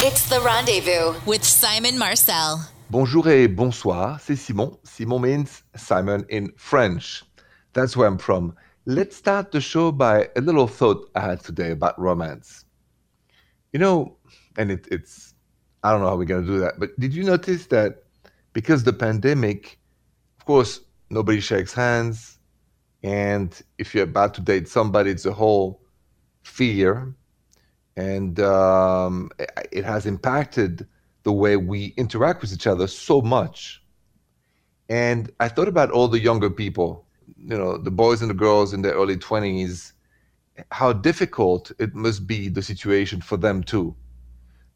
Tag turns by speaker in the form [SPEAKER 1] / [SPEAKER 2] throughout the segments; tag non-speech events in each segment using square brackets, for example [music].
[SPEAKER 1] It's the rendezvous with Simon Marcel.
[SPEAKER 2] Bonjour et bonsoir, c'est Simon. Simon means Simon in French. That's where I'm from. Let's start the show by a little thought I had today about romance. You know, and it, it's, I don't know how we're going to do that, but did you notice that because the pandemic, of course, nobody shakes hands. And if you're about to date somebody, it's a whole fear. And um, it has impacted the way we interact with each other so much. And I thought about all the younger people, you know, the boys and the girls in their early 20s, how difficult it must be the situation for them too.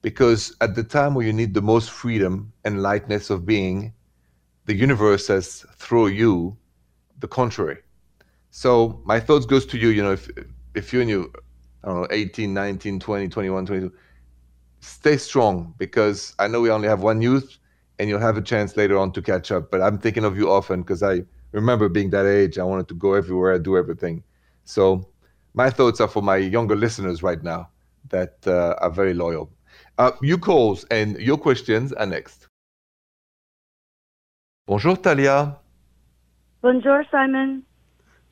[SPEAKER 2] Because at the time where you need the most freedom and lightness of being, the universe has thrown you the contrary. So my thoughts goes to you, you know, if if you're in your, I don't know, 18, 19, 20, 21, 22, stay strong because I know we only have one youth and you'll have a chance later on to catch up. But I'm thinking of you often because I remember being that age. I wanted to go everywhere, and do everything. So my thoughts are for my younger listeners right now that uh, are very loyal. Uh, you calls and your questions are next. Bonjour, Talia.
[SPEAKER 3] Bonjour, Simon.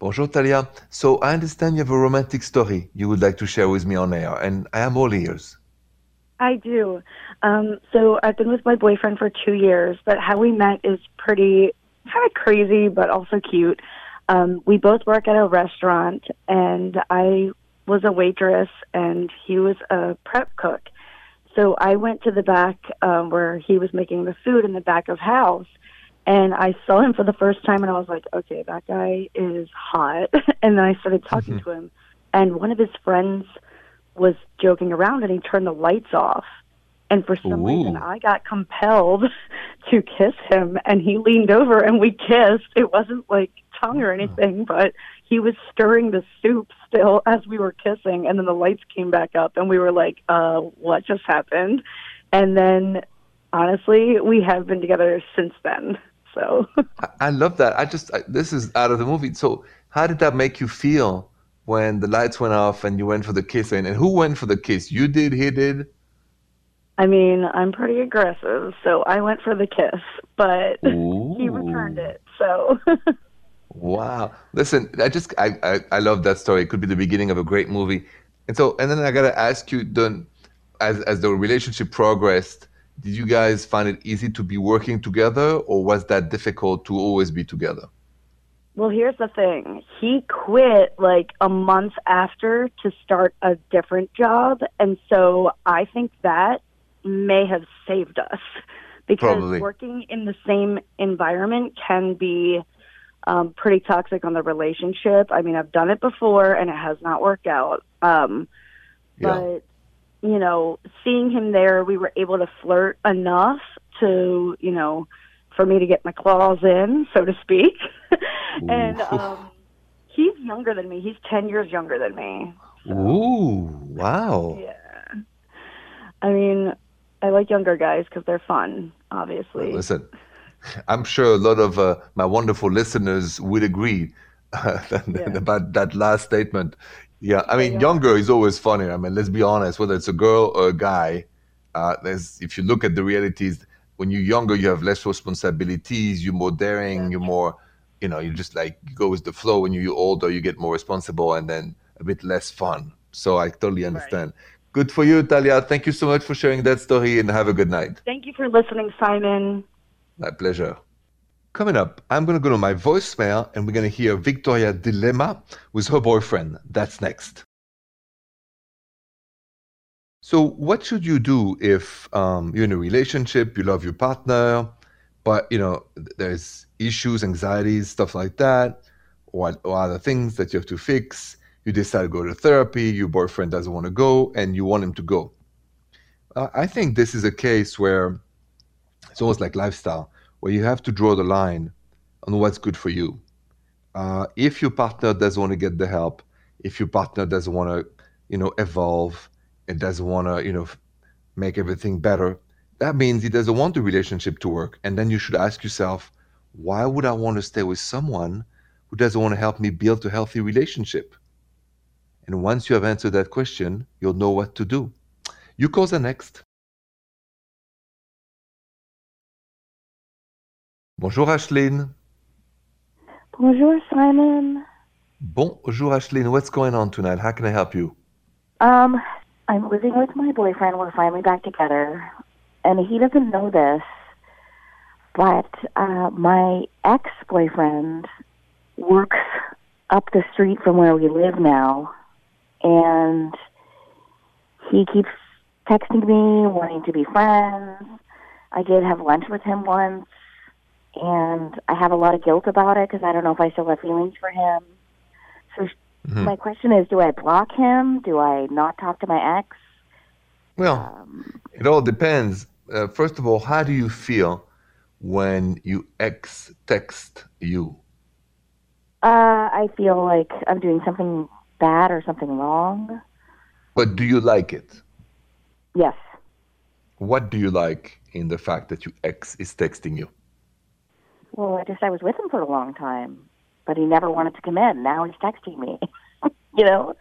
[SPEAKER 2] Bonjour, Talia. So I understand you have a romantic story you would like to share with me on air, and I am all ears.
[SPEAKER 3] I do. Um, so I've been with my boyfriend for two years, but how we met is pretty kind of crazy, but also cute. Um, we both work at a restaurant, and I was a waitress, and he was a prep cook. So I went to the back um, where he was making the food in the back of house, and I saw him for the first time, and I was like, okay, that guy is hot. [laughs] and then I started talking mm-hmm. to him, and one of his friends was joking around, and he turned the lights off. And for some Ooh. reason, I got compelled [laughs] to kiss him, and he leaned over and we kissed. It wasn't like tongue or anything, but he was stirring the soup still [laughs] as we were kissing, and then the lights came back up, and we were like, uh, what just happened? And then, honestly, we have been together since then. So
[SPEAKER 2] I love that. I just I, this is out of the movie. So how did that make you feel when the lights went off and you went for the kiss? And, and who went for the kiss? You did. He did.
[SPEAKER 3] I mean, I'm pretty aggressive, so I went for the kiss, but Ooh. [laughs] he returned it. So. [laughs]
[SPEAKER 2] wow! Listen, I just I, I I love that story. It could be the beginning of a great movie. And so, and then I gotta ask you, then, as as the relationship progressed, did you guys find it easy to be working together or was that difficult to always be together?
[SPEAKER 3] Well, here's the thing. He quit like a month after to start a different job. And so I think that may have saved us [laughs] because Probably. working in the same environment can be um, pretty toxic on the relationship. I mean, I've done it before and it has not worked out. Um, yeah. But you know, seeing him there, we were able to flirt enough to, you know, for me to get my claws in, so to speak. [laughs] and um, he's younger than me. He's 10 years younger than me.
[SPEAKER 2] So, Ooh, wow.
[SPEAKER 3] Yeah. I mean, I like younger guys because they're fun, obviously.
[SPEAKER 2] Listen, I'm sure a lot of uh, my wonderful listeners would agree [laughs] uh, yeah. about that last statement. Yeah, I mean, younger is always funnier. I mean, let's be honest, whether it's a girl or a guy, uh, there's if you look at the realities, when you're younger, you have less responsibilities, you're more daring, yeah. you're more, you know, you just like you go with the flow. When you're older, you get more responsible and then a bit less fun. So I totally understand. Right. Good for you, Talia. Thank you so much for sharing that story and have a good night.
[SPEAKER 3] Thank you for listening, Simon.
[SPEAKER 2] My pleasure. Coming up, I'm going to go to my voicemail and we're going to hear Victoria dilemma with her boyfriend. That's next. So, what should you do if um, you're in a relationship, you love your partner, but you know there's issues, anxieties, stuff like that, or, or other things that you have to fix? You decide to go to therapy. Your boyfriend doesn't want to go, and you want him to go. Uh, I think this is a case where it's almost like lifestyle where you have to draw the line on what's good for you. Uh, if your partner doesn't want to get the help, if your partner doesn't want to, you know, evolve and doesn't want to, you know, make everything better, that means he doesn't want the relationship to work. And then you should ask yourself, why would I want to stay with someone who doesn't want to help me build a healthy relationship? And once you have answered that question, you'll know what to do. You call the next. Bonjour, Ashleen.
[SPEAKER 3] Bonjour, Simon.
[SPEAKER 2] Bonjour, Ashleen. What's going on tonight? How can I help you?
[SPEAKER 3] Um, I'm living with my boyfriend. We're finally back together, and he doesn't know this, but uh, my ex-boyfriend works up the street from where we live now, and he keeps texting me, wanting to be friends. I did have lunch with him once, and I have a lot of guilt about it because I don't know if I still have feelings for him. So
[SPEAKER 2] Mhm.
[SPEAKER 3] my question is, do I block him? Do I not talk to my ex?
[SPEAKER 2] Well,
[SPEAKER 3] Um,
[SPEAKER 2] it all depends. Uh, first of all, how do you feel when you ex text you?
[SPEAKER 3] uh, I feel like I'm doing something bad or something wrong.
[SPEAKER 2] But do you like it?
[SPEAKER 3] Yes.
[SPEAKER 2] What do you like in the fact that your ex is texting you?
[SPEAKER 3] Well, I just I was with him for a long time, but he never wanted to come in. Now he's texting me. [laughs] you know?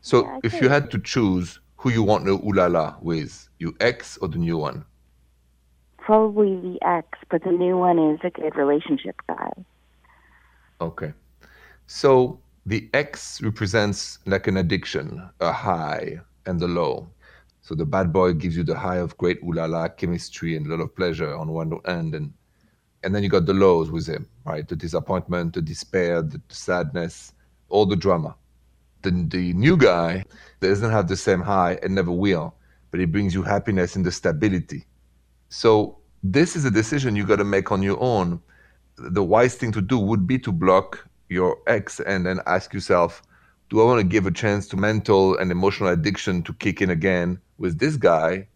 [SPEAKER 2] So
[SPEAKER 3] Yeah,
[SPEAKER 2] if
[SPEAKER 3] think-
[SPEAKER 2] you had to choose who you want the ulala with, your ex or the new one?
[SPEAKER 3] Probably the ex, but the new one is a good relationship guy.
[SPEAKER 2] Okay. So the X represents like an addiction, a high and the low. So the bad boy gives you the high of great ulala chemistry and a lot of pleasure on one end, and and then you got the lows with him, right? The disappointment, the despair, the sadness, all the drama. The the new guy doesn't have the same high and never will, but he brings you happiness and the stability. So this is a decision you got to make on your own the wise thing to do would be to block your ex and then ask yourself, do I want to give a chance to mental and emotional addiction to kick in again with this guy?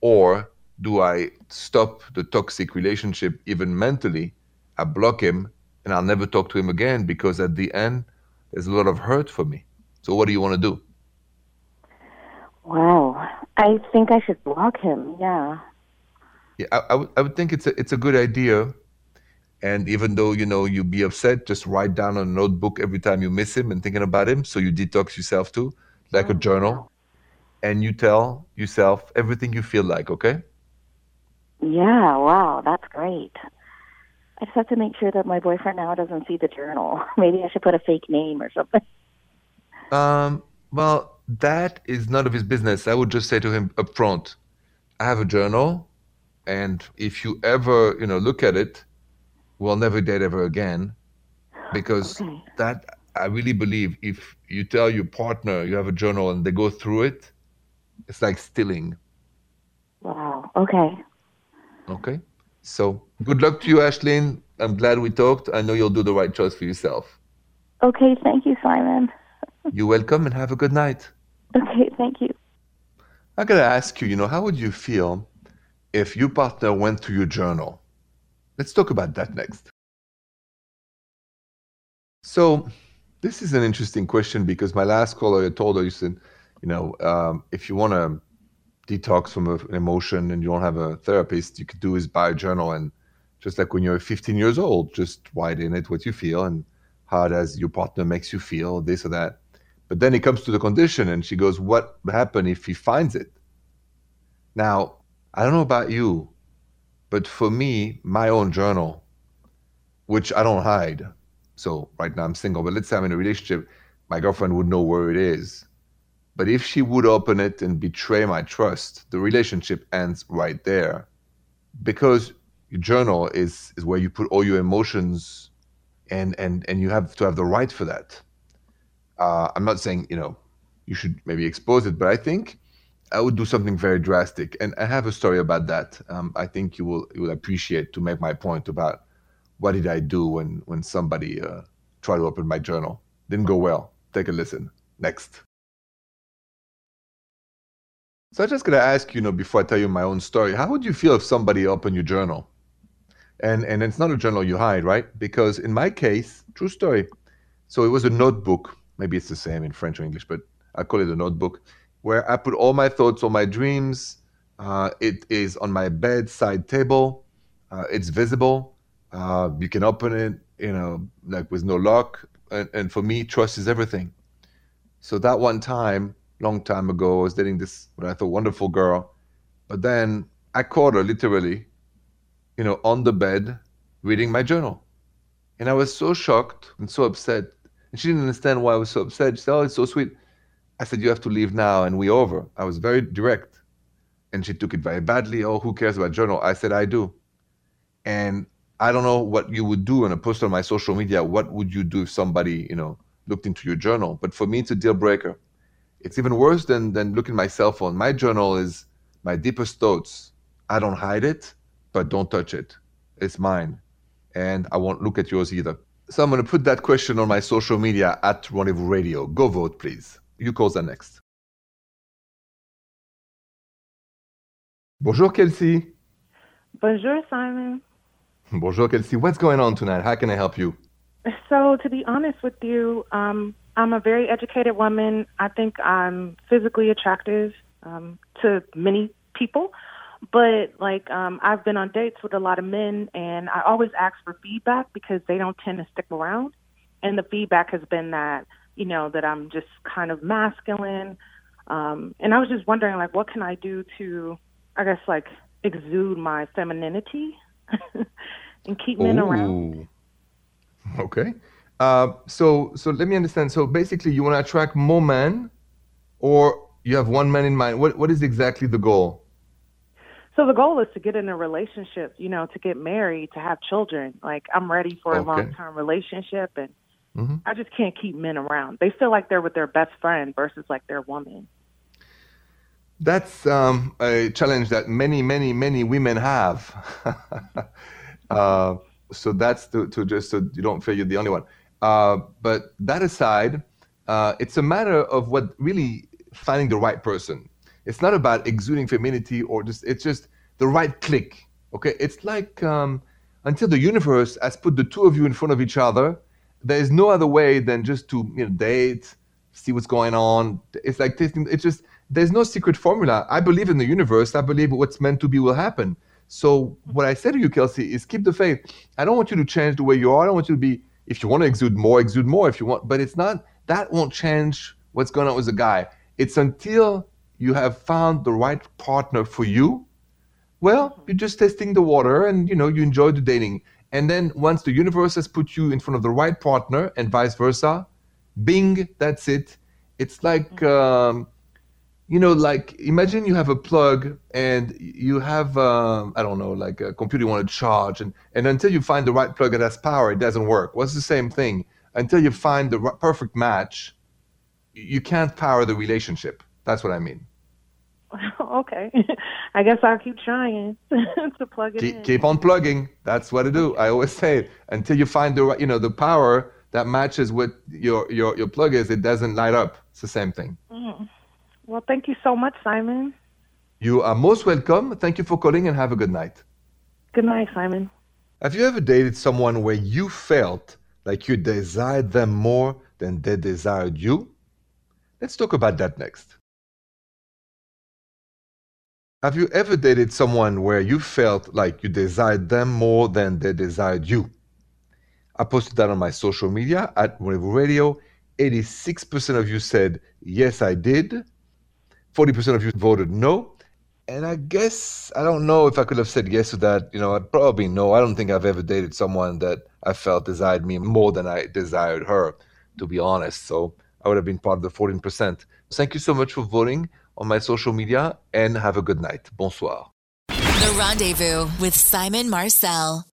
[SPEAKER 2] Or do I stop the toxic relationship even mentally? I block him and I'll never talk to him again because at the end, there's a lot of hurt for me. So, what do you want to do?
[SPEAKER 3] Wow. I think I should block him. Yeah.
[SPEAKER 2] Yeah, I, I, would, I would think it's a, it's a good idea. And even though, you know, you'd be upset, just write down on a notebook every time you miss him and thinking about him. So you detox yourself too, like a
[SPEAKER 3] Oh,
[SPEAKER 2] journal.
[SPEAKER 3] wow.
[SPEAKER 2] And you tell yourself everything you feel like, okay?
[SPEAKER 3] Yeah, wow, that's great. I just have to make sure that my boyfriend now doesn't see the journal. [laughs] Maybe I should put a fake name or something.
[SPEAKER 2] Um, well, that is none of his business. I would just say to him up front, I have a journal, and if you ever, you know, look at it, we'll never date ever again. Because
[SPEAKER 3] Okay.
[SPEAKER 2] that I really believe if you tell your partner you have a journal and they go through it, it's like stealing.
[SPEAKER 3] Wow. Okay.
[SPEAKER 2] Okay? So good luck to you, Ashleen. I'm glad we talked. I know you'll do the right choice for yourself.
[SPEAKER 3] Okay, thank you, Simon. [laughs]
[SPEAKER 2] You're welcome and have a good night.
[SPEAKER 3] Okay, thank you.
[SPEAKER 2] I gotta ask you, you know, how would you feel if your partner went to your journal? Let's talk about that next. So, this is an interesting question because my last caller, I told her, you said, you know, um, if you want to detox from an emotion and you don't have a therapist, you could do is buy a journal and just like when you're 15 years old, just write in it what you feel and how does your partner makes you feel, this or that. But then it comes to the condition, and she goes, What would happen if he finds it? Now, I don't know about you, but for me, my own journal, which I don't hide. So right now I'm single, but let's say I'm in a relationship, my girlfriend would know where it is. But if she would open it and betray my trust, the relationship ends right there. Because your journal is, is where you put all your emotions and, and, and you have to have the right for that uh, I'm not saying you know you should maybe expose it, but I think I would do something very drastic, and I have a story about that. Um, I think you will you will appreciate to make my point about what did I do when when somebody uh, tried to open my journal. Didn't go well. Take a listen. Next. So I'm just gonna ask you, you know, before I tell you my own story, how would you feel if somebody opened your journal? And and it's not a journal you hide, right? Because in my case, true story. So it was a notebook. Maybe it's the same in French or English, but I call it a notebook where I put all my thoughts, all my dreams. Uh, it is on my bedside table. Uh, it's visible. Uh, you can open it, you know, like with no lock. And, and for me, trust is everything. So that one time, long time ago, I was dating this what I thought wonderful girl, but then I caught her literally, you know, on the bed reading my journal. And I was so shocked and so upset. And she didn't understand why I was so upset. She said, Oh, it's so sweet. I said, You have to leave now and we over. I was very direct. And she took it very badly. Oh, who cares about journal? I said, I do. And I don't know what you would do in a post on my social media. What would you do if somebody, you know, looked into your journal? But for me, it's a deal breaker. It's even worse than than looking at my cell phone. My journal is my deepest thoughts. I don't hide it, but don't touch it. It's mine. And I won't look at yours either. So I'm going to put that question on my social media at Rendezvous Radio. Go vote, please. You calls are next. Bonjour, Kelsey.
[SPEAKER 4] Bonjour, Simon.
[SPEAKER 2] Bonjour, Kelsey. What's going on tonight? How can I help you?
[SPEAKER 4] So, to be honest with you, um, I'm a very educated woman. I think I'm physically attractive um, to many people, but like um, I've been on dates with a lot of men, and I always ask for feedback because they don't tend to stick around. And the feedback has been that you know that I'm just kind of masculine, um, and I was just wondering like what can I do to, I guess like exude my femininity [laughs] and keep men around.
[SPEAKER 2] Okay. Uh, so so let me understand. So basically, you want to attract more men, or you have one man in mind. What what is exactly the goal?
[SPEAKER 4] So the goal is to get in a relationship, you know, to get married, to have children. Like I'm ready for a
[SPEAKER 2] Okay.
[SPEAKER 4] long term relationship and
[SPEAKER 2] Mhm.
[SPEAKER 4] I just can't keep men around. They feel like they're with their best friend versus like their woman.
[SPEAKER 2] That's um, a challenge that many, many, many women have. [laughs] uh, so that's to, to just so you don't feel you're the only one. Uh, but that aside, uh, it's a matter of what really finding the right person. It's not about exuding femininity or just it's just the right click. Okay, it's like um, until the universe has put the two of you in front of each other, there is no other way than just to you know date, see what's going on. It's like tasting. It's just there's no secret formula. I believe in the universe. I believe what's meant to be will happen. So what I say to you, Kelsey, is keep the faith. I don't want you to change the way you are. I don't want you to be. If you want to exude more, exude more. If you want, but it's not that won't change what's going on with the guy. It's until you have found the right partner for you. Well, you're just testing the water, and you know you enjoy the dating. And then once the universe has put you in front of the right partner, and vice versa, Bing, that's it. It's like, um, you know, like imagine you have a plug and you have, um, I don't know, like a computer you want to charge, and, and until you find the right plug that has power, it doesn't work. What's the same thing? Until you find the perfect match, you can't power the relationship. That's what I mean. [laughs]
[SPEAKER 4] okay. [laughs] I guess I'll keep trying [laughs] to plug it in.
[SPEAKER 2] Keep, keep on plugging. That's what I do. I always say it. Until you find the right, you know, the power that matches what your your your plug is, it doesn't light up. It's the same thing.
[SPEAKER 4] Well, thank you so much, Simon.
[SPEAKER 2] You are most welcome. Thank you for calling and have a good night.
[SPEAKER 4] Good night, Simon.
[SPEAKER 2] Have you ever dated someone where you felt like you desired them more than they desired you? Let's talk about that next. Have you ever dated someone where you felt like you desired them more than they desired you? I posted that on my social media at Rendezvous Radio. 86% of you said, yes, I did. 40% of you voted no. And I guess I don't know if I could have said yes to that. You know, I probably no. I don't think I've ever dated someone that I felt desired me more than I desired her, to be honest. So I would have been part of the 14%. Thank you so much for voting on my social media and have a good night. Bonsoir.
[SPEAKER 1] The Rendezvous with Simon Marcel.